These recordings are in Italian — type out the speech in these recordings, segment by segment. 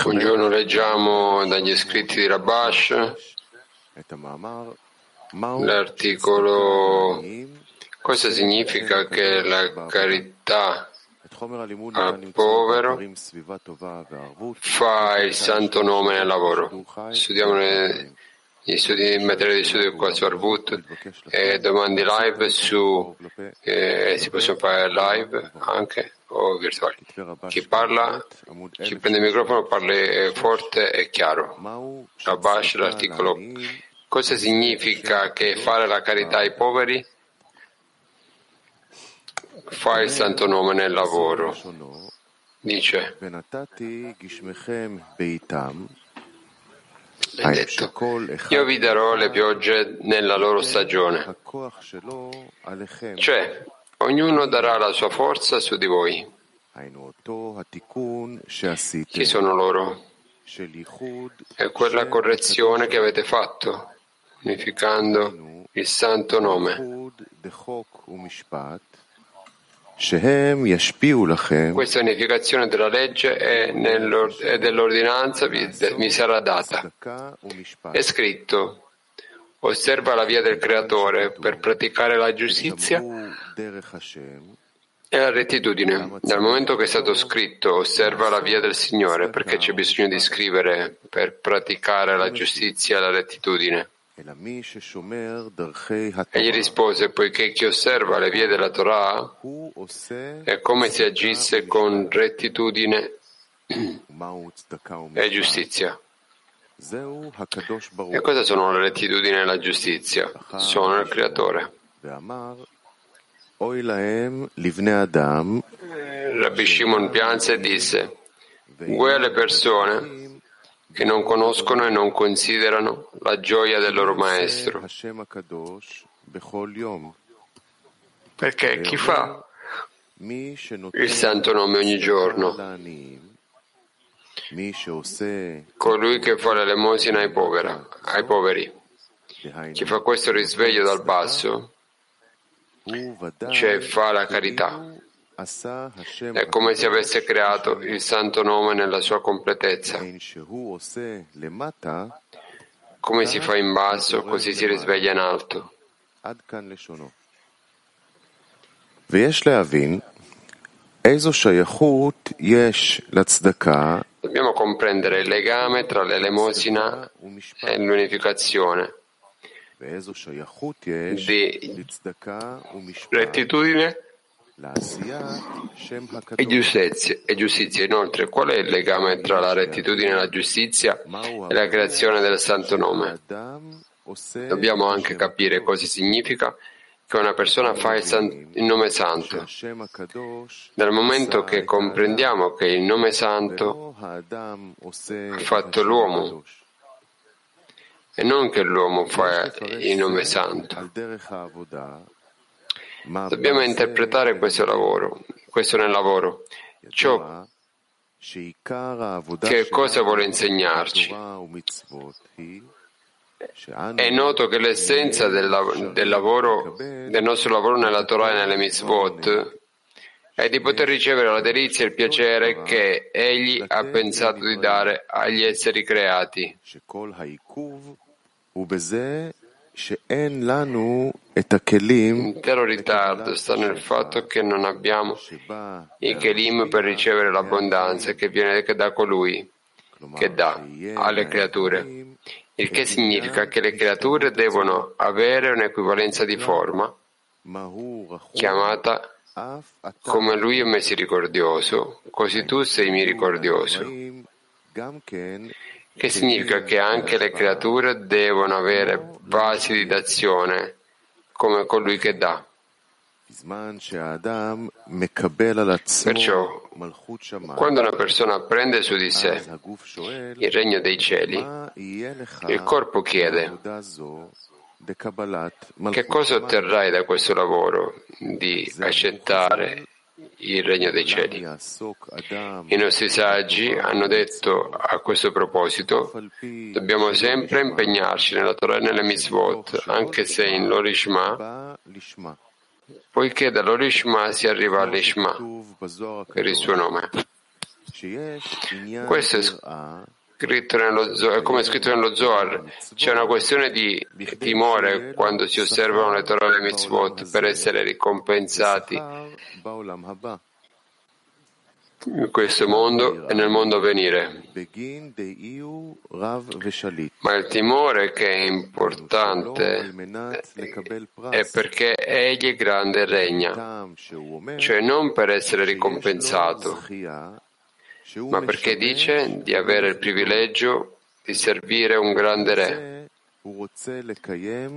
Buongiorno, leggiamo dagli scritti di Rabash l'articolo Cosa significa che la carità al povero fa il santo nome nel lavoro? Studiamo gli studi in materia di studio qua su Arbut e domande live su eh, si possono fare live anche o virtuali. Chi parla, chi prende il microfono parla forte e chiaro. Rabash l'articolo. Cosa significa che fare la carità ai poveri fa il santo nome nel lavoro? Dice è detto, io vi darò le piogge nella loro stagione. Cioè, ognuno darà la sua forza su di voi. Chi sono loro? È quella correzione che avete fatto, unificando il santo nome. Questa unificazione della legge e dell'ordinanza vi, mi sarà data. È scritto, osserva la via del Creatore per praticare la giustizia e la rettitudine. Dal momento che è stato scritto, osserva la via del Signore, perché c'è bisogno di scrivere per praticare la giustizia e la rettitudine. Egli rispose, poiché chi osserva le vie della Torah è come se agisse con rettitudine e giustizia. E cosa sono la rettitudine e la giustizia? Sono il Creatore. Rabbi Shimon pianse e disse, Guai alle persone che non conoscono e non considerano la gioia del loro maestro. Perché chi fa il santo nome ogni giorno? Colui che fa l'elemosina ai, povera, ai poveri. Chi fa questo risveglio dal basso, cioè fa la carità. È come se avesse creato il santo nome nella sua completezza. Come si fa in basso, così si risveglia in alto. Dobbiamo comprendere il legame tra l'elemosina e l'unificazione di rettitudine e giustizia, e giustizia. Inoltre, qual è il legame tra la rettitudine e la giustizia e la creazione del santo nome? Dobbiamo anche capire cosa significa che una persona fa il, san- il nome santo. Dal momento che comprendiamo che il nome santo ha fatto l'uomo e non che l'uomo fa il nome santo. Dobbiamo interpretare questo lavoro, questo nel lavoro, ciò che cosa vuole insegnarci. È noto che l'essenza del, del, lavoro, del nostro lavoro nella Torah e nelle mitzvot è di poter ricevere la delizia e il piacere che Egli ha pensato di dare agli esseri creati. L'intero ritardo sta nel fatto che non abbiamo i kelim per ricevere l'abbondanza che viene da colui che dà alle creature, il che significa che le creature devono avere un'equivalenza di forma chiamata come lui è misericordioso, così tu sei misericordioso. Che significa che anche le creature devono avere basi di dazione come colui che dà. Perciò, quando una persona prende su di sé il regno dei cieli, il corpo chiede che cosa otterrai da questo lavoro di accettare il regno dei cieli. I nostri saggi hanno detto a questo proposito, dobbiamo sempre impegnarci nella Torah e nelle mitzvot, anche se in Lorishma poiché dall'Orishma si arriva all'Ishma per il suo nome. Questo è scritto nello, è come è scritto nello Zohar. C'è una questione di timore quando si osservano le Torah e le mitzvot per essere ricompensati in questo mondo e nel mondo a venire. Ma il timore che è importante è perché egli è grande e regna, cioè non per essere ricompensato, ma perché dice di avere il privilegio di servire un grande re.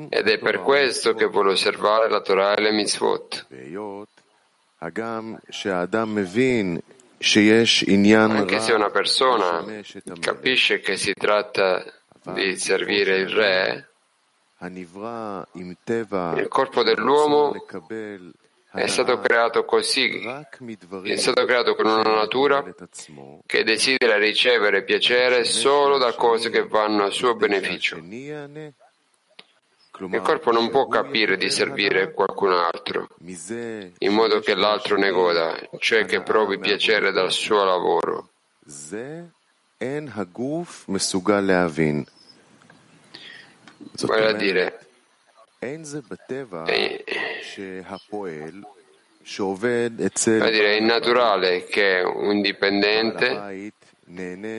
Ed è per questo che vuole osservare la Torah e le mitzvot. Anche se una persona capisce che si tratta di servire il re, il corpo dell'uomo è stato creato così, è stato creato con una natura che desidera ricevere piacere solo da cose che vanno a suo beneficio. Il corpo non può capire di servire qualcun altro, in modo che l'altro ne goda, cioè che provi piacere dal suo lavoro. Vale a dire, è, dire, è innaturale che un dipendente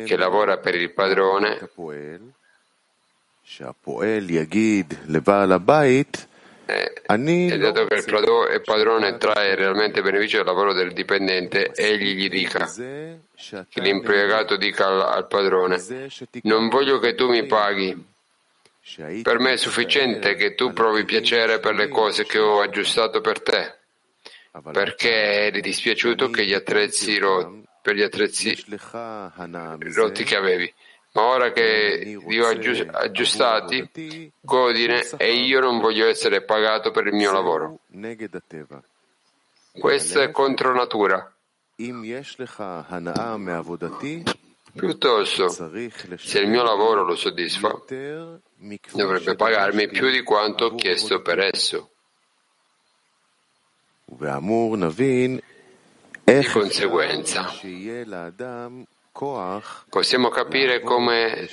che lavora per il padrone eh, e dato che il padrone trae realmente beneficio dal lavoro del dipendente, egli gli dica, che l'impiegato dica al, al padrone, non voglio che tu mi paghi, per me è sufficiente che tu provi piacere per le cose che ho aggiustato per te, perché eri dispiaciuto che gli attrezzi per gli attrezzi rotti che avevi ma ora che li ho aggiustati, godine e io non voglio essere pagato per il mio lavoro. Questo è contro natura. Piuttosto, se il mio lavoro lo soddisfa, dovrebbe pagarmi più di quanto ho chiesto per esso. Di conseguenza, possiamo capire come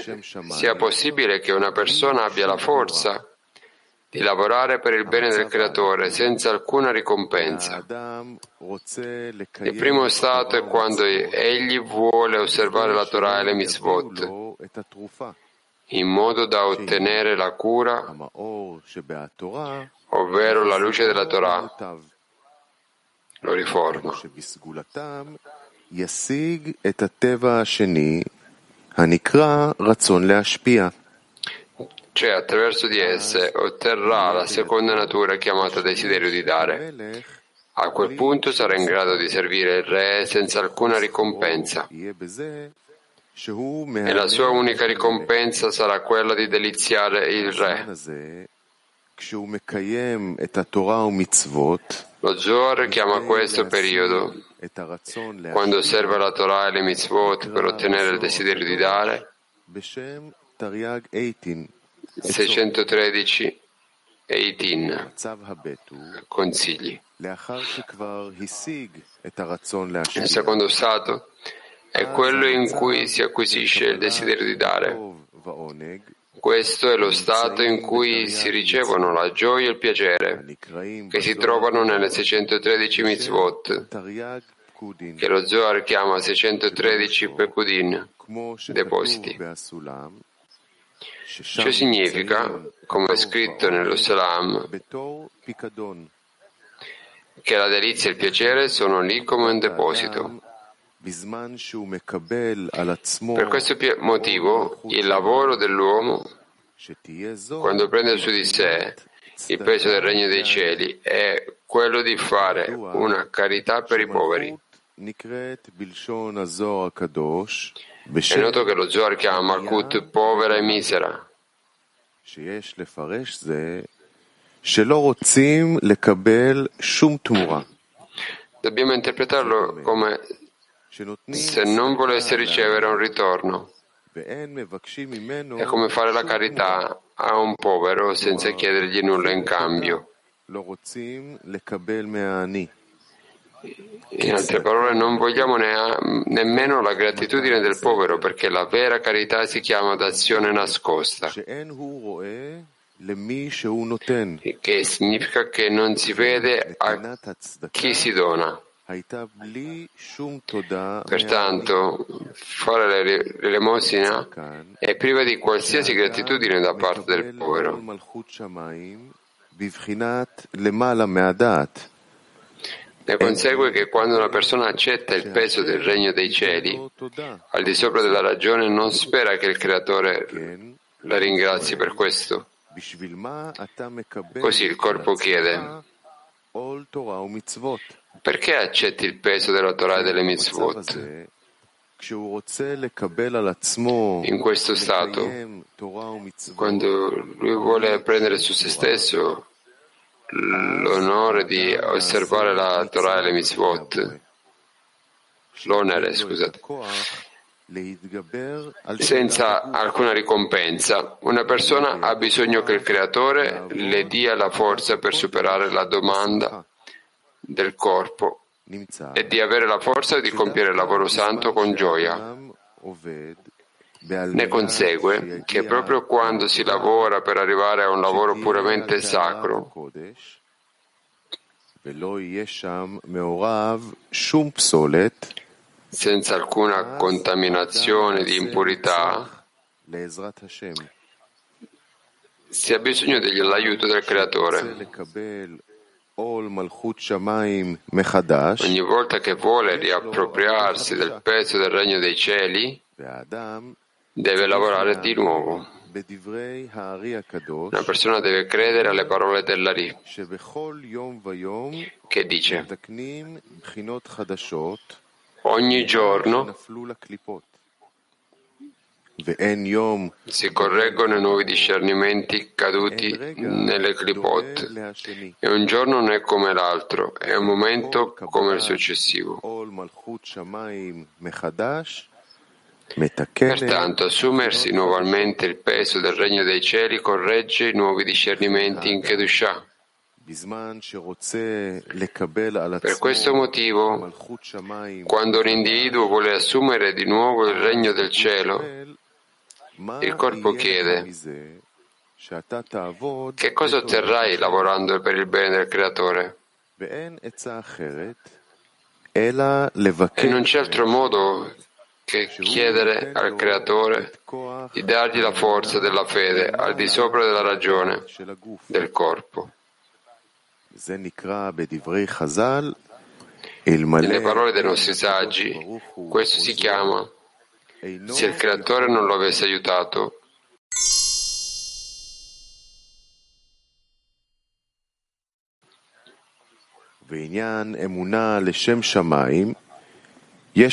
sia possibile che una persona abbia la forza di lavorare per il bene del creatore senza alcuna ricompensa. Il primo stato è quando egli vuole osservare la Torah e le mitzvot in modo da ottenere la cura, ovvero la luce della Torah. Lo riforma. ישיג את הטבע השני, הנקרא רצון להשפיע. Cioè, attraverso di esse otterrà la seconda natura chiamata desiderio di dare. A quel punto sarà in grado di servire il re senza alcuna ricompensa. E la sua unica ricompensa sarà quella di deliziare il re. Lo Zohar chiama questo periodo quando osserva la Torah e le mitzvot per ottenere il desiderio di dare, 613 Eitin. Consigli. Il secondo stato è quello in cui si acquisisce il desiderio di dare. Questo è lo stato in cui si ricevono la gioia e il piacere, che si trovano nelle 613 mitzvot, che lo Zohar chiama 613 Pekudin, depositi. Ciò significa, come è scritto nello Salam, che la delizia e il piacere sono lì come un deposito. Per questo motivo il lavoro dell'uomo, quando prende su di sé il peso del regno dei cieli, è quello di fare una carità per i poveri. È noto che lo Zohar chiama Malkut povera e misera. Dobbiamo interpretarlo come se non volesse ricevere un ritorno. È come fare la carità a un povero senza chiedergli nulla in cambio. In altre parole, non vogliamo ne- nemmeno la gratitudine del povero, perché la vera carità si chiama d'azione nascosta, che significa che non si vede a chi si dona. Pertanto, fare l'elemosina è priva di qualsiasi gratitudine da parte del povero. Ne consegue che quando una persona accetta il peso del regno dei cieli, al di sopra della ragione, non spera che il Creatore la ringrazi per questo. Così il corpo chiede, perché accetti il peso della Torah e delle mitzvot? In questo stato, quando lui vuole prendere su se stesso l'onore di osservare la Torah e le mitzvot, l'onere, scusate, senza alcuna ricompensa. Una persona ha bisogno che il Creatore le dia la forza per superare la domanda del corpo e di avere la forza di compiere il lavoro santo con gioia. Ne consegue che proprio quando si lavora per arrivare a un lavoro puramente sacro, senza alcuna contaminazione di impurità, si ha bisogno dell'aiuto del Creatore. Ogni volta che vuole riappropriarsi del peso del regno dei cieli, deve lavorare di nuovo. Una persona deve credere alle parole dell'Ari, che dice ogni giorno si correggono i nuovi discernimenti caduti nelle clipot e un giorno non è come l'altro, è un momento come il successivo. Pertanto assumersi nuovamente il peso del regno dei cieli corregge i nuovi discernimenti in Kedushah. Per questo motivo, quando un individuo vuole assumere di nuovo il regno del cielo, il corpo chiede che cosa otterrai lavorando per il bene del Creatore? E non c'è altro modo che chiedere al Creatore di dargli la forza della fede al di sopra della ragione del corpo. Nelle parole dei nostri saggi, questo si chiama se il Creatore non lo avesse aiutato, ועניין אמונה לשם שמיים per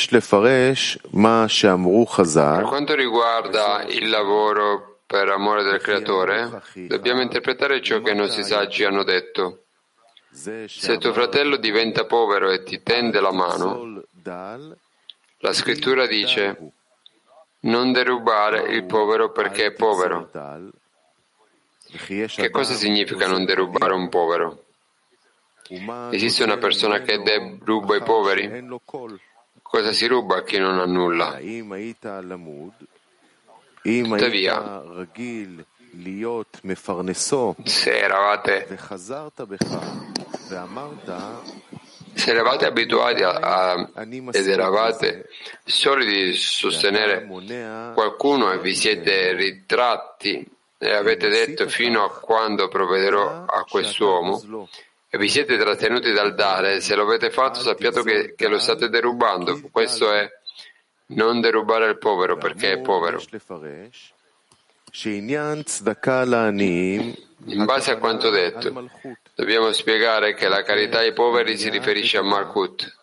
quanto riguarda il lavoro per amore del Creatore, dobbiamo interpretare ciò che i nostri saggi hanno detto. Se tuo fratello diventa povero e ti tende la mano, la scrittura dice non derubare il povero perché è povero. Che cosa significa non derubare un povero? Esiste una persona che deruba i poveri? Cosa si ruba a chi non ha nulla? Tuttavia, se eravate, se eravate abituati a, a, ed eravate solidi di sostenere qualcuno e vi siete ritratti. E avete detto fino a quando provvederò a quest'uomo, e vi siete trattenuti dal dare, se lo avete fatto sappiate che, che lo state derubando. Questo è non derubare il povero perché è povero. In base a quanto detto, dobbiamo spiegare che la carità ai poveri si riferisce a Malkut,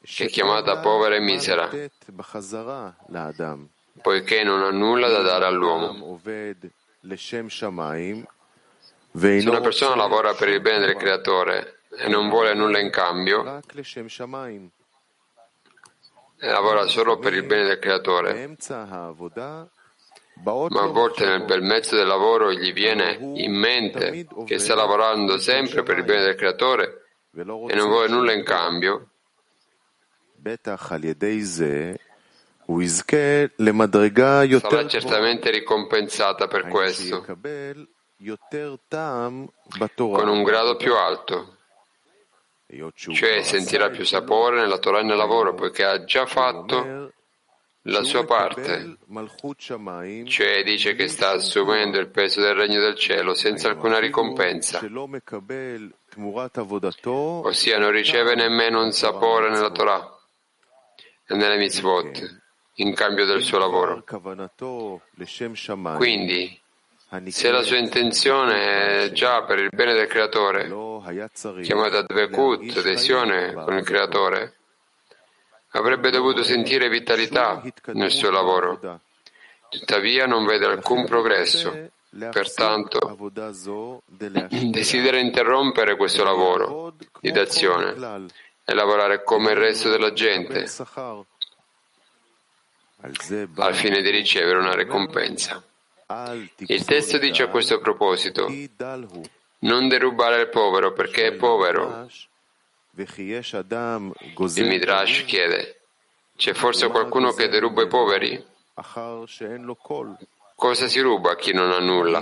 che è chiamata povera e misera, poiché non ha nulla da dare all'uomo. Se una persona lavora per il bene del Creatore e non vuole nulla in cambio, e lavora solo per il bene del Creatore, ma a volte nel bel mezzo del lavoro gli viene in mente che sta lavorando sempre per il bene del creatore e non vuole nulla in cambio, sarà certamente ricompensata per questo, con un grado più alto, cioè sentirà più sapore nella Torah e nel lavoro, poiché ha già fatto la sua parte, cioè dice che sta assumendo il peso del regno del cielo senza alcuna ricompensa, ossia non riceve nemmeno un sapore nella Torah e nelle mitzvot in cambio del suo lavoro. Quindi, se la sua intenzione è già per il bene del creatore, chiamata Dvekut, adesione con il creatore, avrebbe dovuto sentire vitalità nel suo lavoro. Tuttavia non vede alcun progresso, pertanto desidera interrompere questo lavoro di d'azione e lavorare come il resto della gente al fine di ricevere una ricompensa. Il testo dice a questo proposito, non derubare il povero perché è povero. Il Midrash chiede, c'è forse qualcuno che deruba i poveri? Cosa si ruba a chi non ha nulla?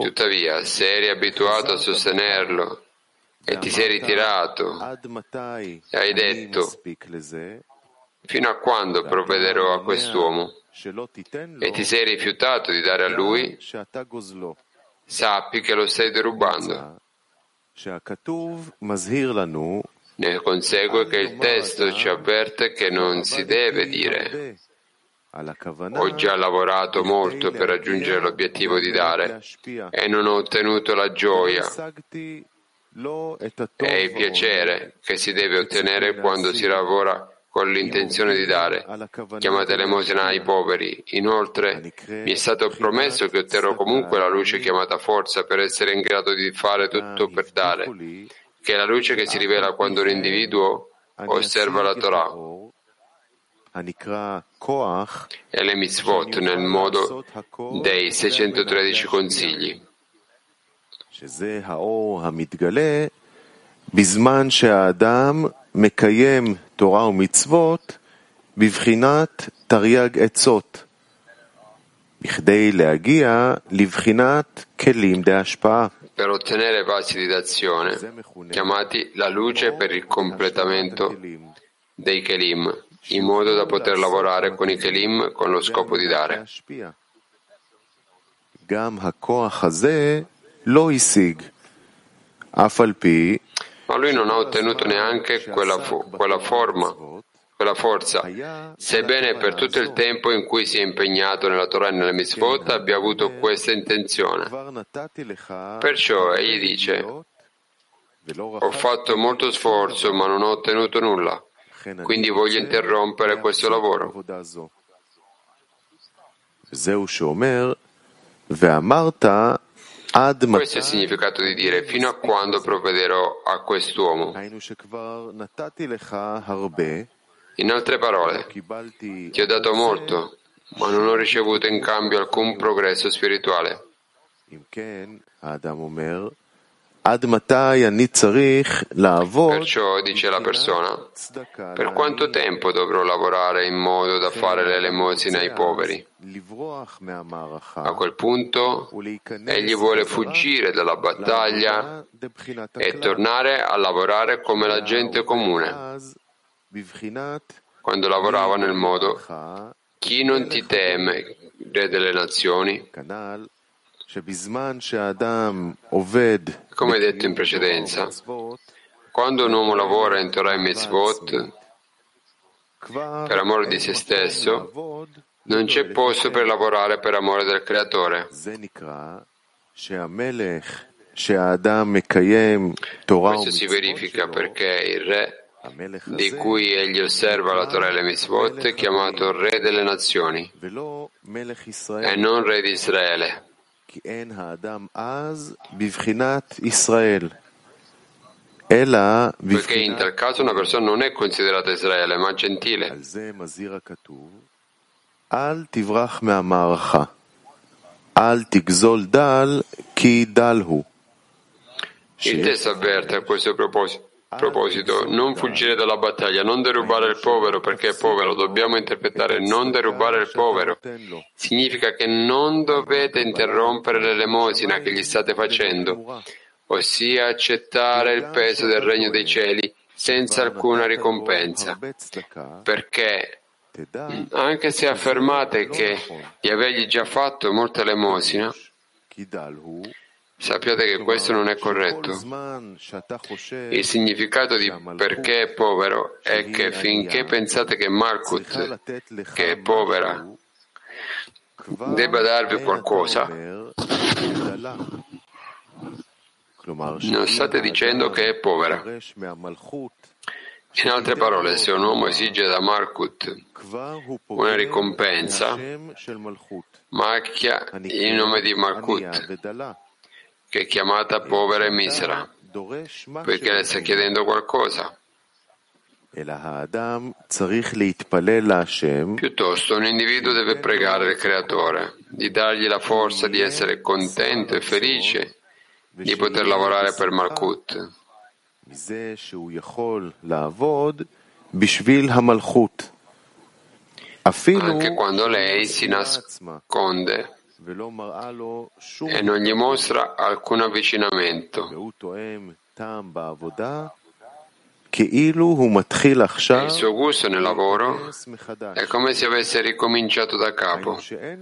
Tuttavia, se eri abituato a sostenerlo e ti sei ritirato. e hai detto. fino a quando provvederò a quest'uomo? e ti sei rifiutato di dare a lui, sappi che lo stai derubando. Ne consegue che il testo ci avverte che non si deve dire. ho già lavorato molto per raggiungere l'obiettivo di dare e non ho ottenuto la gioia. e il piacere che si deve ottenere quando si lavora con l'intenzione di dare, chiamata elemosina ai poveri. Inoltre mi è stato promesso che otterrò comunque la luce chiamata forza per essere in grado di fare tutto per dare, che è la luce che si rivela quando un individuo osserva la Torah e le mitzvot nel modo dei 613 consigli. שזה האור המתגלה בזמן שהאדם מקיים תורה ומצוות בבחינת תרי"ג עצות, בכדי להגיע לבחינת כלים דהשפעה. per ottenere vasi di d'azione, chiamati la luce per il completamento dei Kelim, in modo da poter lavorare con i Kelim con lo scopo di dare. גם הכוח הזה לא השיג, אף על פי Ma lui non ha ottenuto neanche quella, fo- quella forma, quella forza, sebbene per tutto il tempo in cui si è impegnato nella Torah e nelle mitzvot abbia avuto questa intenzione. Perciò egli dice, ho fatto molto sforzo ma non ho ottenuto nulla, quindi voglio interrompere questo lavoro. זהו שאומר, ואמרת עד questo è il significato di dire fino a quando provvederò a quest'uomo. In altre parole, ti ho dato molto, ma non ho ricevuto in cambio alcun progresso spirituale. Perciò dice la persona, per quanto tempo dovrò lavorare in modo da fare l'elemosina ai poveri? A quel punto egli vuole fuggire dalla battaglia e tornare a lavorare come la gente comune, quando lavorava nel modo chi non ti teme, re delle nazioni, come detto in precedenza, quando un uomo lavora in Torah e Mitzvot, per amore di se stesso, non c'è posto per lavorare per amore del Creatore. Questo si verifica perché il re di cui egli osserva la Torah e le Mitzvot è chiamato Re delle Nazioni e non Re di Israele. כי אין האדם אז בבחינת ישראל, poiché in tal caso una persona non è considerata Israele ma gentile. אל תברח מהמערכה. אל תגזול דל, כי דל הוא. Il testo avverte a questo proposito, proposito, non fuggire dalla battaglia, non derubare il povero perché è povero, dobbiamo interpretare non derubare il povero. Significa che non dovete interrompere l'elemosina che gli state facendo, ossia accettare il peso del regno dei cieli senza alcuna ricompensa, perché anche se affermate che di avergli già fatto molta elemosina, sappiate che questo non è corretto. Il significato di perché è povero è che finché pensate che Malkut, che è povera, debba darvi qualcosa, non state dicendo che è povera. In altre parole, se un uomo esige da Malkut una ricompensa, macchia il nome di Malkut, che è chiamata povera e misera, poiché le sta chiedendo qualcosa. Piuttosto un individuo deve pregare il Creatore di dargli la forza di essere contento e felice di poter lavorare per Malkut. Anche quando lei si nasconde e non gli mostra alcun avvicinamento. Il suo gusto nel lavoro è come se avesse ricominciato da capo, cioè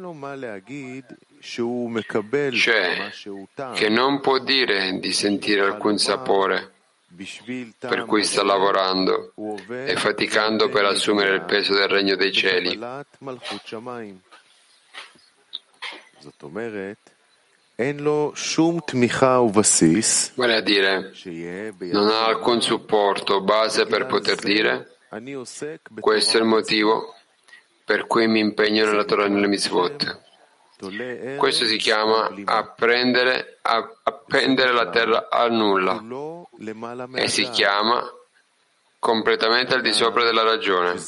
che non può dire di sentire alcun sapore per cui sta lavorando e faticando per assumere il peso del regno dei cieli. Vale a dire, non ha alcun supporto o base per poter dire questo è il motivo per cui mi impegno nella Torah e nelle mitzvot. Questo si chiama appendere, appendere la terra al nulla. E si chiama completamente al di sopra della ragione,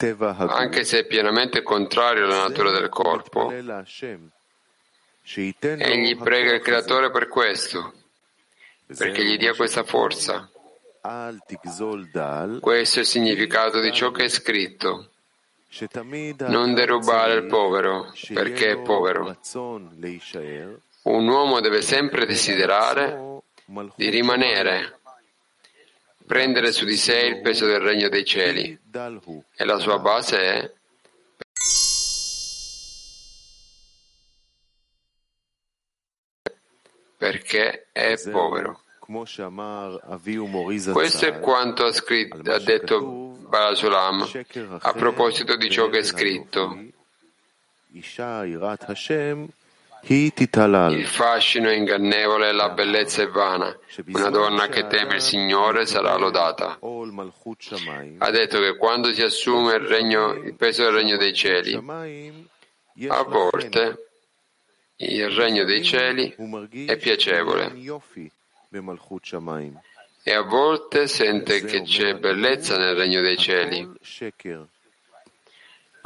anche se è pienamente contrario alla natura del corpo. Egli prega il Creatore per questo, perché gli dia questa forza. Questo è il significato di ciò che è scritto. Non derubare il povero, perché è povero. Un uomo deve sempre desiderare di rimanere, prendere su di sé il peso del regno dei cieli. E la sua base è perché è povero. Questo è quanto ha, scritto, ha detto Barasulam a proposito di ciò che è scritto. Il fascino è ingannevole e la bellezza è vana. Una donna che teme il Signore sarà lodata. Ha detto che quando si assume il, regno, il peso del regno dei cieli, a volte il regno dei cieli è piacevole e a volte sente che c'è bellezza nel regno dei cieli.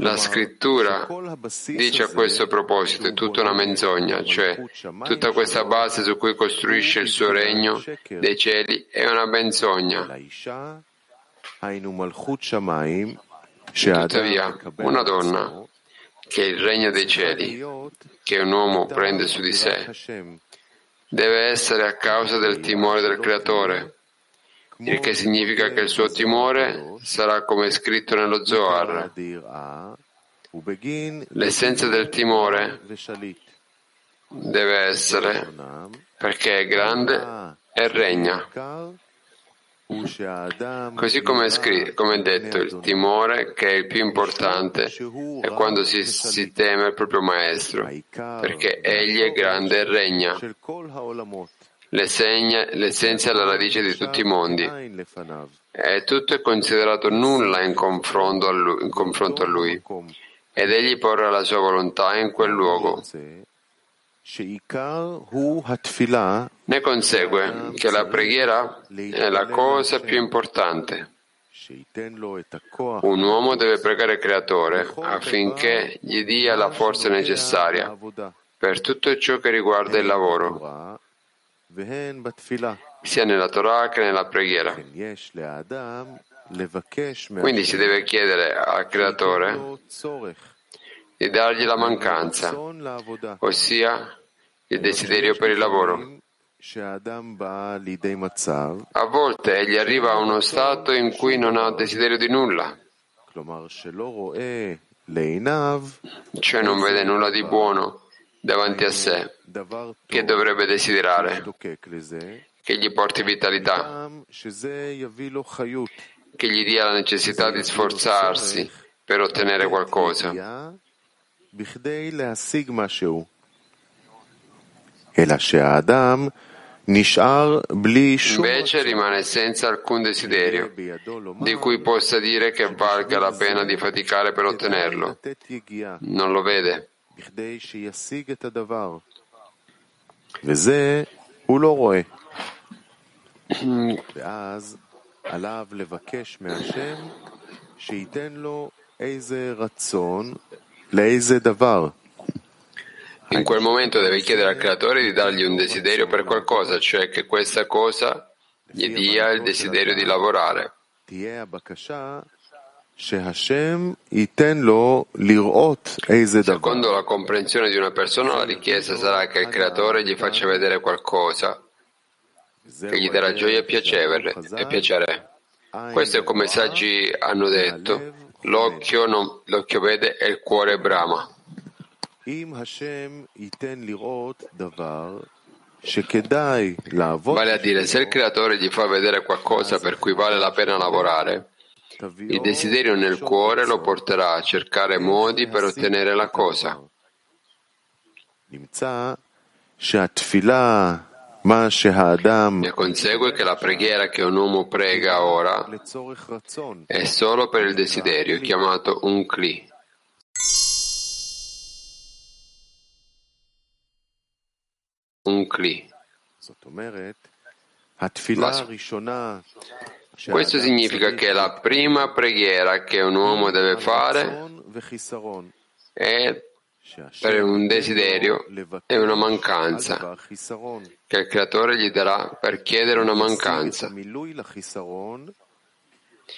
La scrittura dice a questo proposito è tutta una menzogna, cioè tutta questa base su cui costruisce il suo regno dei cieli è una menzogna. Tuttavia, una donna che è il regno dei cieli, che un uomo prende su di sé, deve essere a causa del timore del Creatore, il che significa che il suo timore sarà come scritto nello Zohar. L'essenza del timore deve essere perché è grande e regna. Così come è, scritto, come è detto, il timore che è il più importante è quando si, si teme il proprio maestro, perché egli è grande e regna. L'essenza è la radice di tutti i mondi. E tutto è considerato nulla in confronto, a lui, confronto a lui. Ed egli porrà la sua volontà in quel luogo. Ne consegue che la preghiera è la cosa più importante. Un uomo deve pregare il Creatore affinché gli dia la forza necessaria per tutto ciò che riguarda il lavoro, sia nella Torah che nella preghiera. Quindi si deve chiedere al Creatore di dargli la mancanza, ossia il desiderio per il lavoro. A volte egli arriva a uno stato in cui non ha desiderio di nulla, cioè non vede nulla di buono davanti a sé che dovrebbe desiderare, che gli porti vitalità, che gli dia la necessità di sforzarsi per ottenere qualcosa. Invece rimane senza alcun desiderio di cui possa dire che valga la pena di faticare per ottenerlo. Non lo vede. ואז עליו לבקש מהשם שייתן לו איזה רצון לאיזה דבר. In quel momento deve chiedere al creatore di dargli un desiderio per qualcosa, cioè che questa cosa gli dia il desiderio di lavorare. Secondo la comprensione di una persona, la richiesta sarà che il creatore gli faccia vedere qualcosa che gli darà gioia e piacere. Questo è come i saggi hanno detto, l'occhio, non, l'occhio vede e il cuore brama. Vale a dire, se il creatore gli fa vedere qualcosa per cui vale la pena lavorare, il desiderio nel cuore lo porterà a cercare modi per ottenere la cosa. Ne consegue che la preghiera che un uomo prega ora è solo per il desiderio, chiamato un kli. Un kli. Questo significa che la prima preghiera che un uomo deve fare è per un desiderio e una mancanza che il creatore gli darà per chiedere una mancanza,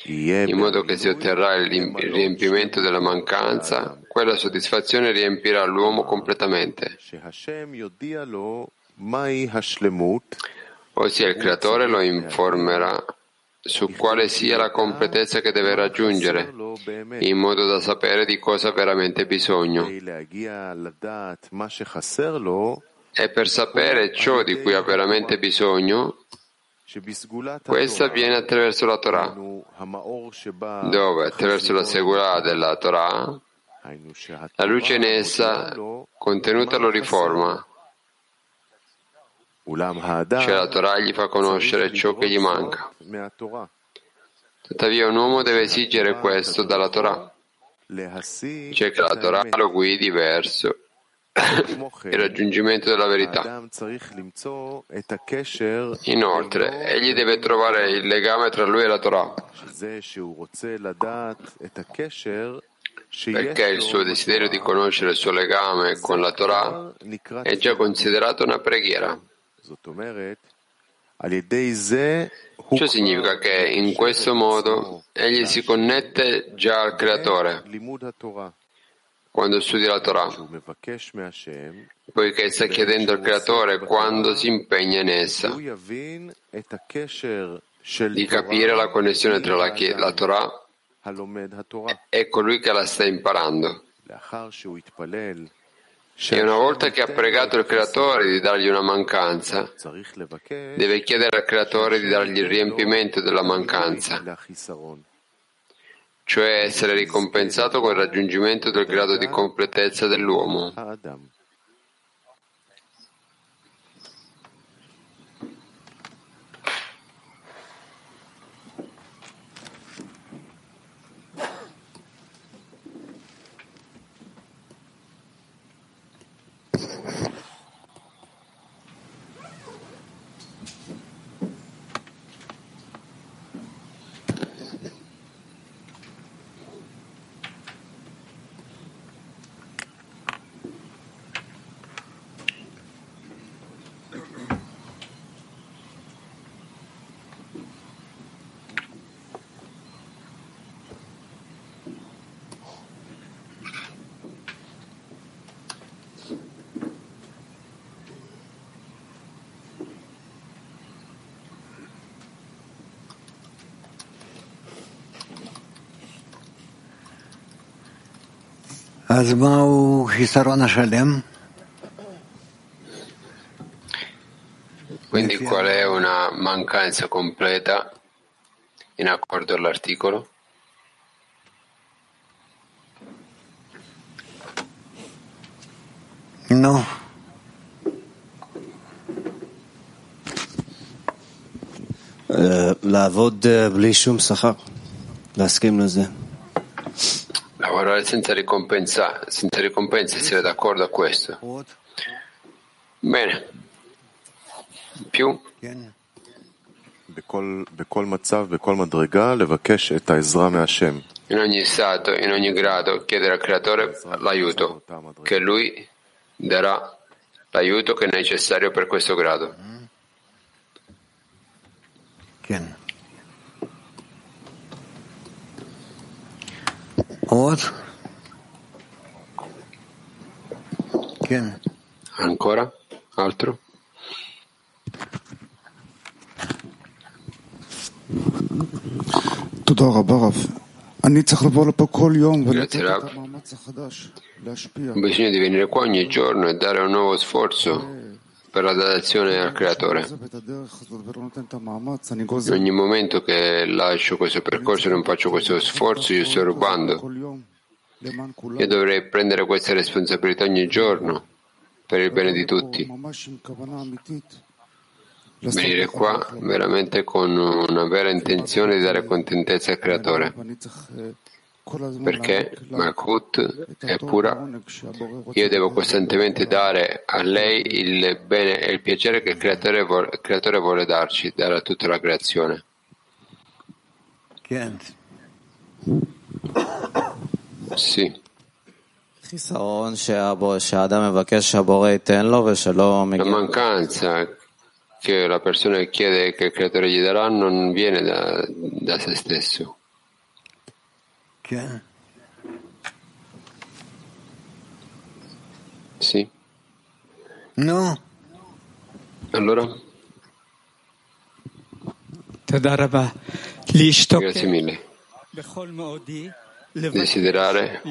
in modo che si otterrà il riempimento della mancanza, quella soddisfazione riempirà l'uomo completamente. Ossia il creatore lo informerà su quale sia la completezza che deve raggiungere, in modo da sapere di cosa ha veramente bisogno. E per sapere ciò di cui ha veramente bisogno, questo avviene attraverso la Torah, dove? Attraverso la Segula della Torah, la luce in essa contenuta lo riforma, cioè la Torah gli fa conoscere ciò che gli manca. Tuttavia un uomo deve esigere questo dalla Torah, cioè che la Torah lo guidi verso il raggiungimento della verità. Inoltre, egli deve trovare il legame tra lui e la Torah, perché il suo desiderio di conoscere il suo legame con la Torah è già considerato una preghiera. Ciò significa che in questo modo egli si connette già al Creatore. quando studia la Torah, poiché sta chiedendo al Creatore quando si impegna in essa, di capire la connessione tra la, la Torah e colui che la sta imparando. E una volta che ha pregato il Creatore di dargli una mancanza, deve chiedere al Creatore di dargli il riempimento della mancanza, cioè essere ricompensato con il raggiungimento del grado di completezza dell'uomo. Quindi qual è una mancanza completa in accordo all'articolo? No. לעבוד בלי שום שכר, להסכים לזה. Lavorare senza ricompensa, senza ricompensa, essere d'accordo a questo. Bene. più. In ogni stato, in ogni grado, chiedere al Creatore l'aiuto, che Lui darà l'aiuto che è necessario per questo grado. Ancora? Altro? תודה רבה רב. אני צריך לבוא לפה כל יום ולתת את המאמץ החדש, להשפיע. Bisogna di venire qua ogni giorno e dare un nuovo sforzo per la datazione al Creatore. In ogni momento che lascio questo percorso non faccio questo sforzo, io sto rubando. Io dovrei prendere questa responsabilità ogni giorno per il bene di tutti venire qua veramente con una vera intenzione di dare contentezza al Creatore. Perché Malkut è pura, io devo costantemente dare a lei il bene e il piacere che il Creatore vuole, il creatore vuole darci, dare a tutta la creazione. Sì. La mancanza che la persona chiede che il creatore gli darà non viene da, da se stesso. Sì. No. Allora? Grazie mille. Desiderare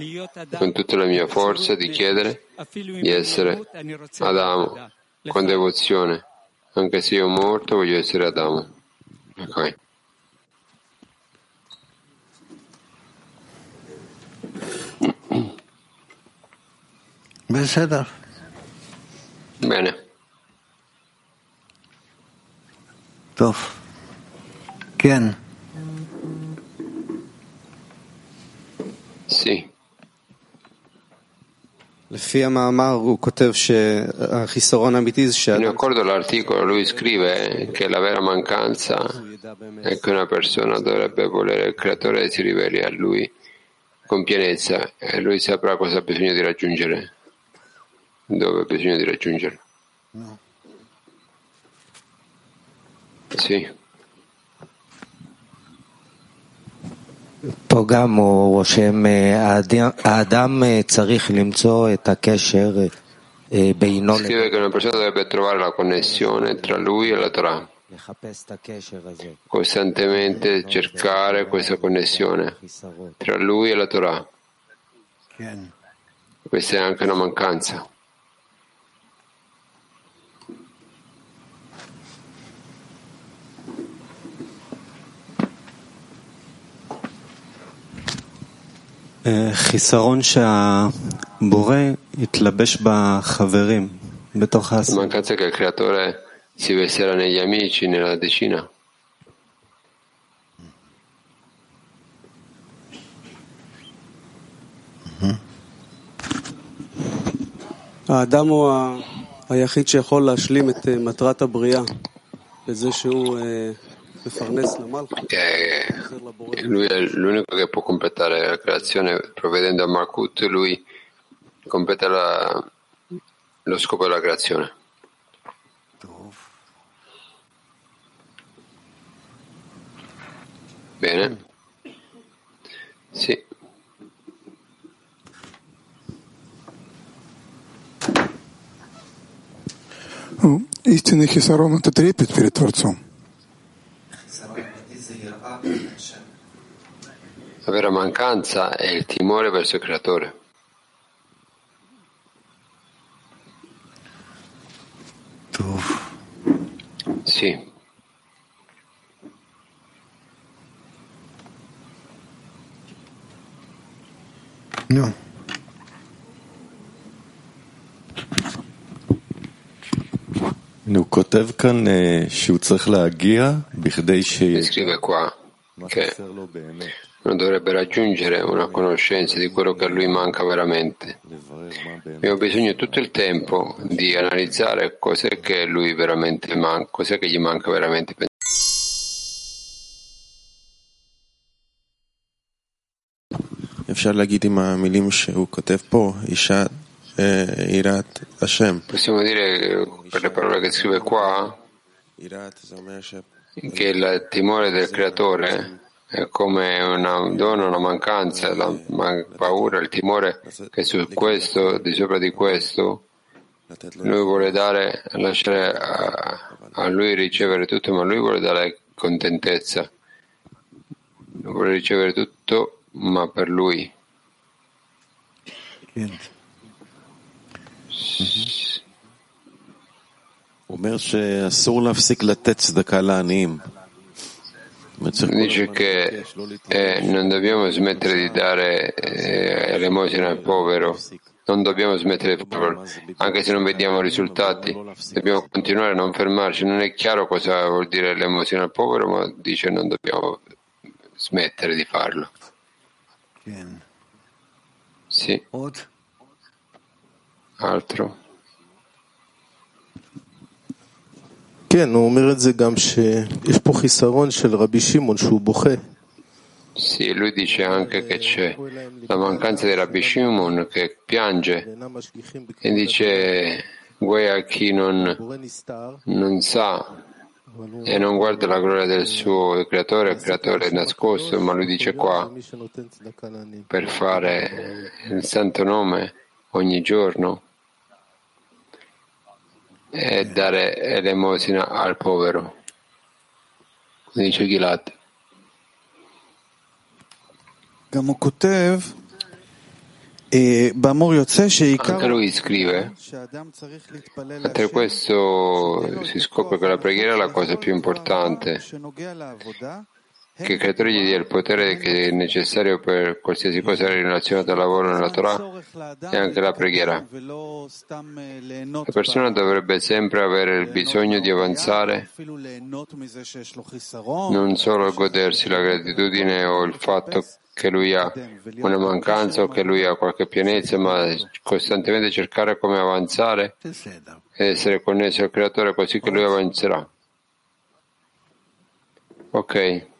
con tutta la mia forza di chiedere di essere Adamo con devozione anche se io morto voglio essere Adamo. Ok. Bene. Tof. Ken. Sì. In accordo all'articolo lui scrive che la vera mancanza è che una persona dovrebbe volere il creatore e si riveli a lui con pienezza e lui saprà cosa ha bisogno di raggiungere dove ha bisogno di raggiungere. Sì. פה גם הוא רושם, האדם צריך למצוא את הקשר בינו Scrive che una persona dovrebbe trovare la connessione tra lui e la Torah. Costantemente cercare questa connessione tra lui e la Torah. Questa è anche una mancanza. חיסרון שהבורא יתלבש בחברים, בתוך העשייה. Mancanza che il creatore si vestirà negli amici, nella decina. האדם הוא היחיד שיכול להשלים את מטרת הבריאה בזה שהוא lui è l'unico che può completare la creazione provvedendo a Malkut, lui completa la, lo scopo della creazione. Bene. Sì. Истинный хисарон — это трепет перед Творцом. La vera mancanza è il timore verso il creatore. Tu. Sì. No. הוא כותב כאן שהוא non dovrebbe raggiungere una conoscenza di quello che a lui manca veramente. Abbiamo bisogno tutto il tempo di analizzare cos'è che, lui veramente manca, cos'è che gli manca veramente. Possiamo dire per le parole che scrive qua che il timore del creatore è come una donna, una mancanza, la ma- paura, il timore che su questo, di sopra di questo, לתת לו... lui vuole dare, lasciare a, a lui ricevere tutto, ma lui vuole dare contentezza. Lui vuole ricevere tutto, ma per lui. כן. הוא אומר שאסור להפסיק לתת צדקה לעניים. dice che eh, non dobbiamo smettere di dare eh, elemosina al povero, non dobbiamo smettere di povero, anche se non vediamo risultati, dobbiamo continuare a non fermarci. Non è chiaro cosa vuol dire l'emozione al povero, ma dice non dobbiamo smettere di farlo. Sì. Altro. כן, הוא אומר את זה גם שיש פה חיסרון של רבי שמעון שהוא בוכה. Sì, lui dice anche che c'è la mancanza di Rabbi Shimon che piange ואינם משגיחים e dice guai a chi non, בורא נסתר, non sa אבל הוא e non guarda la gloria del suo creatore, il creatore è nascosto, ma lui dice qua מי שנותן צדקה לעניים. per fare il santo nome ogni giorno e dare elemosina al povero. Dice Gilad. Anche lui scrive, mentre questo si scopre che la preghiera è la cosa più importante che il creatore gli dia il potere che è necessario per qualsiasi cosa relazionata al lavoro nella Torah e anche la preghiera. La persona dovrebbe sempre avere il bisogno di avanzare, non solo godersi la gratitudine o il fatto che lui ha una mancanza o che lui ha qualche pienezza, ma costantemente cercare come avanzare e essere connesso al creatore così che lui avanzerà. Ok.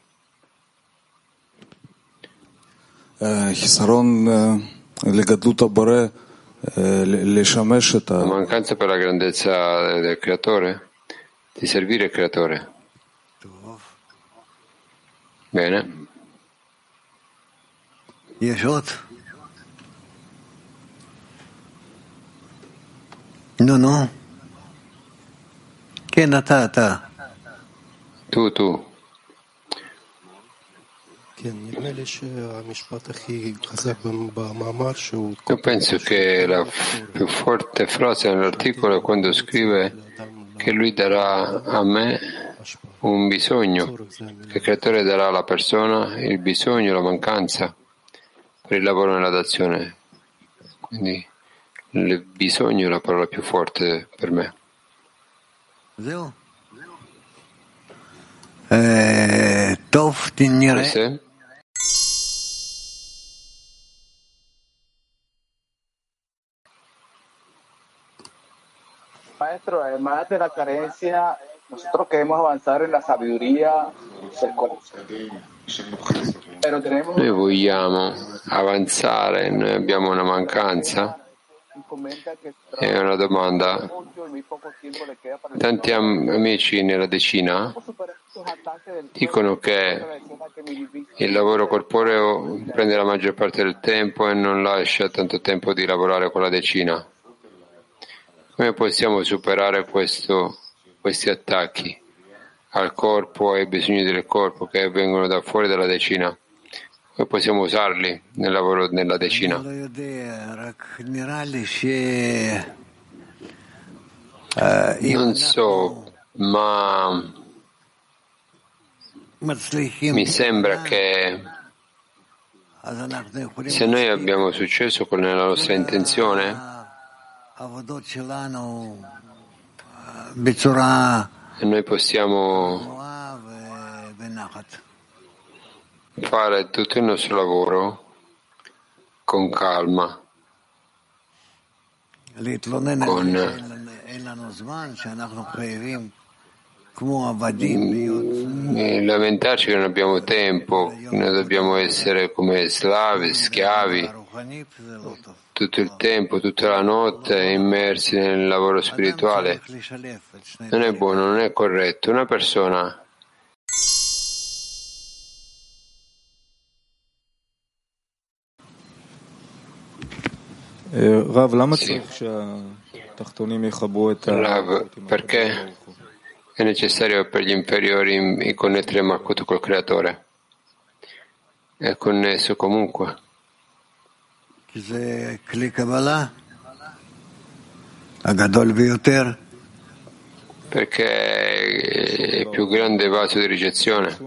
La mancanza per la grandezza del creatore, di servire il creatore. Bene. No, no. Che natata? Tu, tu. Io penso che la più forte frase nell'articolo è quando scrive che lui darà a me un bisogno, che il creatore darà alla persona il bisogno, la mancanza per il lavoro nella dazione. Quindi il bisogno è la parola più forte per me. Eh, Questo è? Maestro, además de la carencia, nosotros queremos avanzar en la sabiduría del corazón. Noi vogliamo avanzare, noi abbiamo una mancanza. È una domanda. Tanti am- amici nella decina ¿Cómo superar estos ataques del dicono che il lavoro corporeo prende la maggior parte del tempo e non lascia tanto tempo di lavorare con la decina. Come possiamo superare questo, questi attacchi al corpo e ai bisogni del corpo che vengono da fuori dalla decina? Come possiamo usarli nel lavoro nella decina? Non so, ma mi sembra che se noi abbiamo successo con la nostra intenzione, noi possiamo fare tutto il nostro lavoro con calma, con Mm, lamentarci che non abbiamo tempo, noi dobbiamo essere come slavi, schiavi, tutto il tempo, tutta la notte immersi nel lavoro spirituale. Non è buono, non è corretto. Una persona Sì. Rav, perché è necessario per gli inferiori connettere Malkut col creatore? È connesso comunque. Perché è il più grande vaso di ricezione.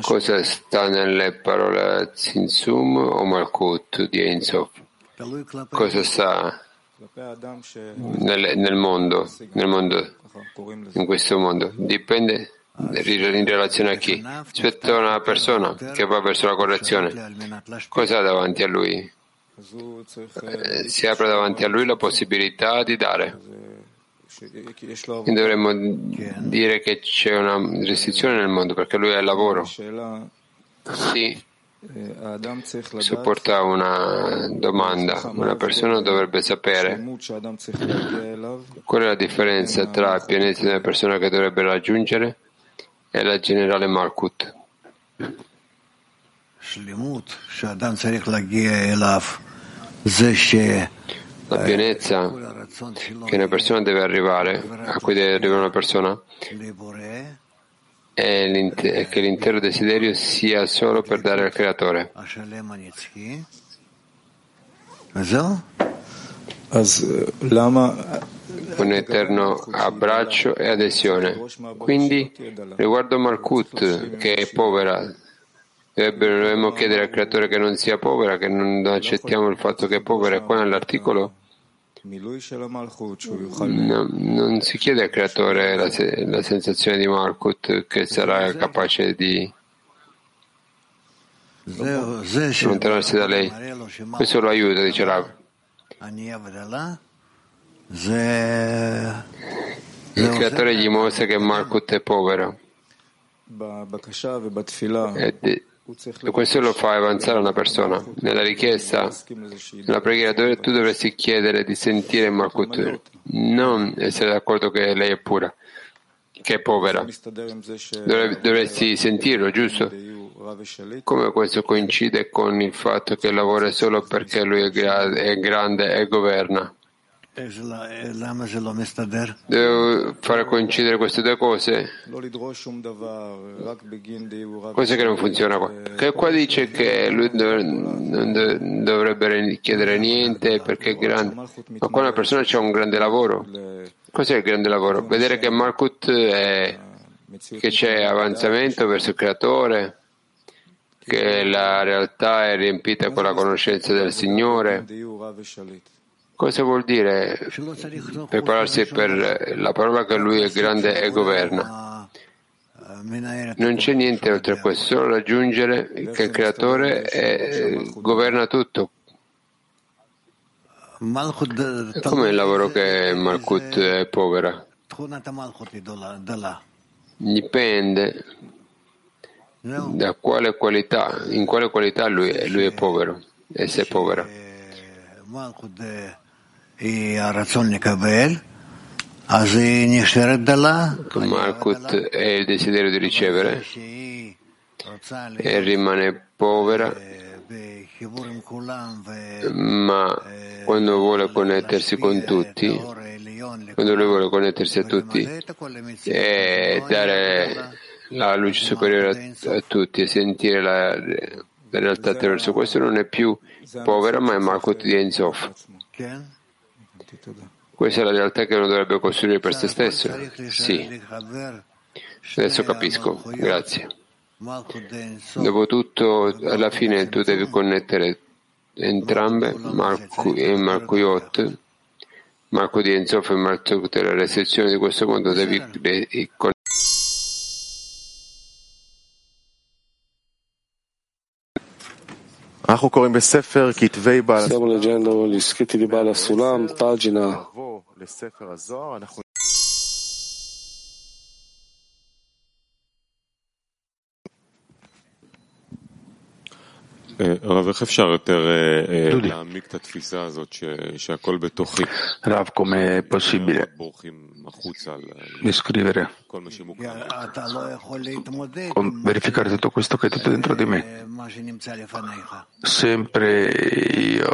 Cosa sta nelle parole Zinsum o Malkut di Einsof? Cosa sta nel, nel, mondo, nel mondo, in questo mondo? Dipende in relazione a chi? Rispetto a una persona che va verso la correzione, cosa ha davanti a lui? Eh, si apre davanti a lui la possibilità di dare. Dovremmo dire che c'è una restrizione nel mondo perché lui è il lavoro. Sì, supporta una domanda. Una persona dovrebbe sapere qual è la differenza tra il pianeta della persona che dovrebbe raggiungere e la generale Malkut. La pienezza che una persona deve arrivare, a cui deve arrivare una persona, è, che l'intero desiderio sia solo per dare al creatore. Un eterno abbraccio e adesione. Quindi, riguardo Malkut, che è povera, dovremmo chiedere al creatore che non sia povera, che non accettiamo il fatto che è povera. Qua nell'articolo No, non si chiede al creatore la, la, sensazione di Malkut che sarà capace di allontanarsi da lei. Questo lo aiuta, dice Rav. Il creatore gli mostra che Malkut è povero. E questo lo fa avanzare una persona. Nella richiesta, nella preghiera, dove tu dovresti chiedere di sentire Malkut, non essere d'accordo che lei è pura, che è povera. Dovresti sentirlo, giusto? Come questo coincide con il fatto che lavora solo perché lui è, gra- è grande e governa? Devo fare coincidere queste due cose? Cosa che non funziona qua? Che qua dice che lui non dovrebbe chiedere niente perché è grande, ma qua una persona c'è un grande lavoro. Cos'è il grande lavoro? Vedere che Malkut è che c'è avanzamento verso il creatore, la realtà è riempita con la conoscenza del Signore. Cosa vuol dire prepararsi per la parola che lui è grande e governa? Non c'è niente oltre a questo, solo raggiungere che il creatore è, governa tutto. È come il lavoro che Malkut è povera. Dipende quale qualità, in quale qualità lui, lui è povero, e se è povera. Malkut è il desiderio di ricevere? e rimane povera, ma quando vuole connettersi con tutti, quando lui vuole connettersi a tutti e dare la luce superiore a, a tutti e sentire la, la realtà attraverso questo non è più povera ma è Malkut di Ensof. Questa è la realtà che uno dovrebbe costruire per se stesso? Sì. Adesso capisco. Grazie. Dopotutto, alla fine tu devi connettere entrambe, Marco e Marcoiot, Marco di Enzof e Marco della restrizione di questo mondo, devi connettere. Stiamo leggendo gli scritti di Bala Sulam, רב, איך אפשר יותר להעמיק את התפיסה הזאת שהכל בתוכי? Rav, com'è possibile descrivere, verificare tutto questo che è tutto dentro di me? Sempre io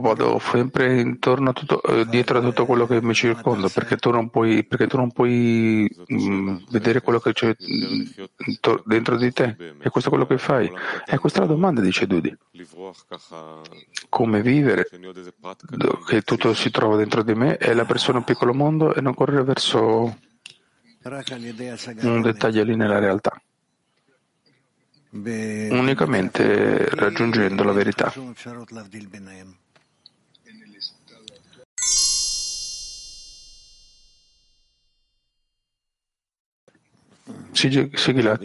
vado sempre intorno a tutto, dietro a tutto quello che mi circonda, perché tu non puoi, perché tu non puoi mh, vedere quello che c'è dentro di te. E questo è quello che fai. E questa è la domanda, dice Dudi. Come vivere che tutto si trova dentro di me è la persona un piccolo mondo e non correre verso un dettaglio lì nella realtà. Unicamente raggiungendo la verità. Sì, sì, Gilad.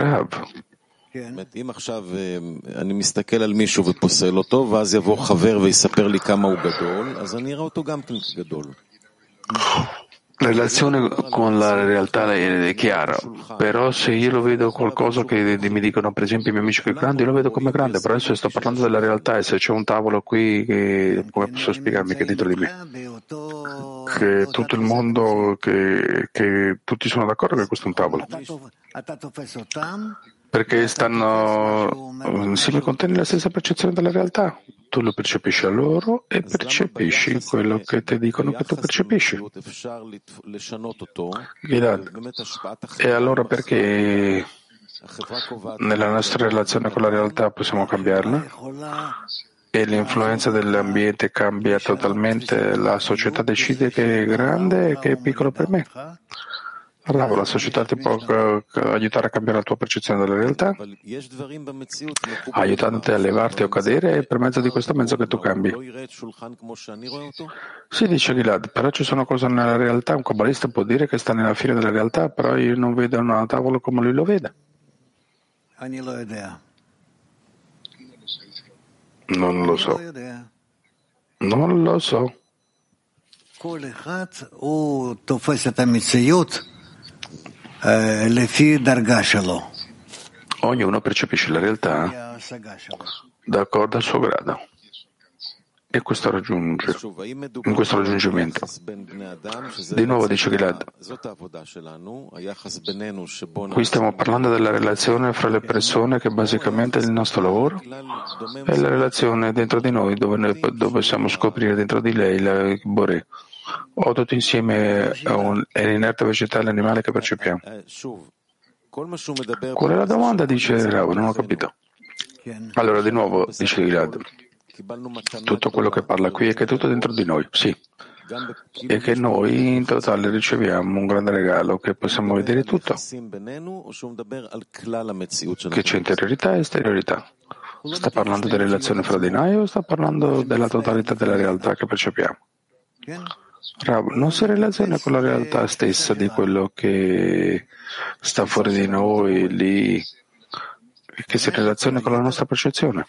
Rav, אם עכשיו אני מסתכל על מישהו ופוסל אותו, ואז יבוא חבר ויספר לי כמה הוא גדול, אז אני אראה אותו גם כן כגדול. La relazione con la realtà è chiara, però se io lo vedo qualcosa che mi dicono, per esempio, i miei amici che è grande, io lo vedo come grande, però adesso sto parlando della realtà e se c'è un tavolo qui, che, come posso spiegarmi che è dentro di me? Che tutto il mondo, che, che tutti sono d'accordo che questo è un tavolo perché stanno insieme con te nella stessa percezione della realtà. Tu lo percepisci a loro e percepisci quello che ti dicono che tu percepisci. E allora perché nella nostra relazione con la realtà possiamo cambiarla? E l'influenza dell'ambiente cambia totalmente, la società decide che è grande e che è piccolo per me. Bravo, la società ti può aiutare a cambiare la tua percezione della realtà, aiutandoti a levarti o cadere, e per mezzo di questo mezzo che tu cambi. Si dice Gilad, però ci sono cose nella realtà, un kabbalista può dire che sta nella fine della realtà, però io non vedo una tavola come lui lo vede. Non lo so. Non lo so. Ognuno percepisce la realtà d'accordo al suo grado. E questo raggiunge, in questo raggiungimento. Di nuovo dice Gilad, qui stiamo parlando della relazione fra le persone che basicamente è il nostro lavoro e la relazione dentro di noi dove, noi, dove possiamo scoprire dentro di lei la Boré o tutto insieme è, un, è l'inerte vegetale animale che percepiamo? Qual è la domanda? Dice Rav, non ho capito. Allora, di nuovo, dice Gilad, tutto quello che parla qui è che è tutto dentro di noi, sì. E che noi in totale riceviamo un grande regalo, che possiamo vedere tutto. Che c'è interiorità e esteriorità. Sta parlando delle relazioni fra di noi o sta parlando della totalità della realtà che percepiamo? Rav, non si relaziona con la realtà stessa di quello che sta fuori di noi, lì, che si relaziona con la nostra percezione.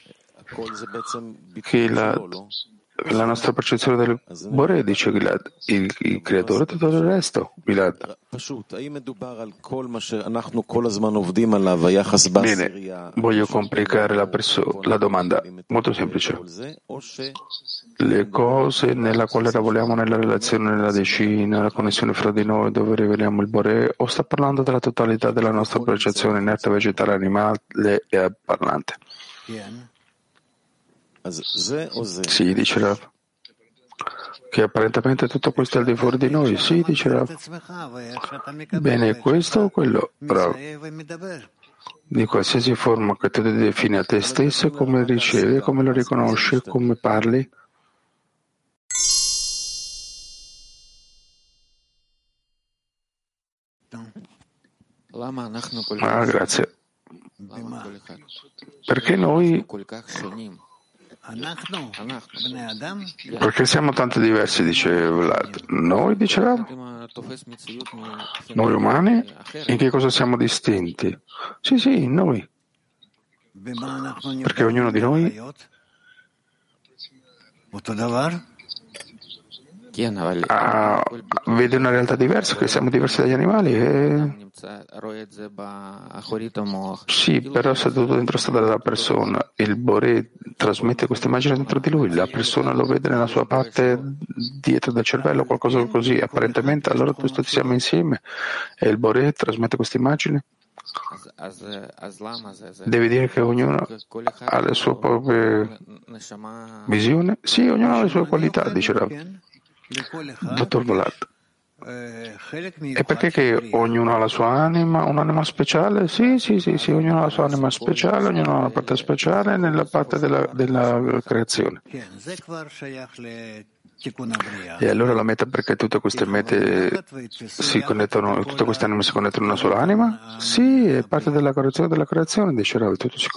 Che la, la nostra percezione del Bore, dice Gilad, il, il creatore di tutto il resto, Gilad. Bene, voglio complicare la, perso- la domanda, molto semplice. Le cose nella quale lavoriamo nella relazione, nella decina, nella connessione fra di noi, dove riveliamo il Bore, o sta parlando della totalità della nostra percezione inerte, vegetale, animale e parlante? Sì, dice Rav. Che apparentemente tutto questo è al di fuori di noi. Sì, dice Rav. Bene, questo o quello? Rav. Di qualsiasi forma che tu defini a te stesso, come ricevi, come lo riconosci, come parli, Ah, grazie. Perché noi perché siamo tanto diversi, dice Vlad. Noi, dice Rav? Noi umani? In che cosa siamo distinti? Sì, sì, noi. Perché ognuno di noi ah, vede una realtà diversa, che siamo diversi dagli animali. E... Sì, però se tutto dentro sta dalla persona, il Bore trasmette questa immagine dentro di lui, la persona lo vede nella sua parte dietro del cervello, qualcosa così, apparentemente allora tutti siamo insieme e il Bore trasmette questa immagine. Devi dire che ognuno ha le sue proprie visioni? Sì, ognuno ha le sue qualità, dice Rav. Dottor Volat. E perché che ognuno ha la sua anima, un'anima speciale? Sì, sì, sì, sì, ognuno ha la sua anima speciale, ognuno ha una parte speciale nella parte della, della creazione. E allora la meta perché tutte queste mete si connettono, tutte queste anime si connettono in una sola anima? Sì, è parte della correzione della creazione, dice Rav, tutto si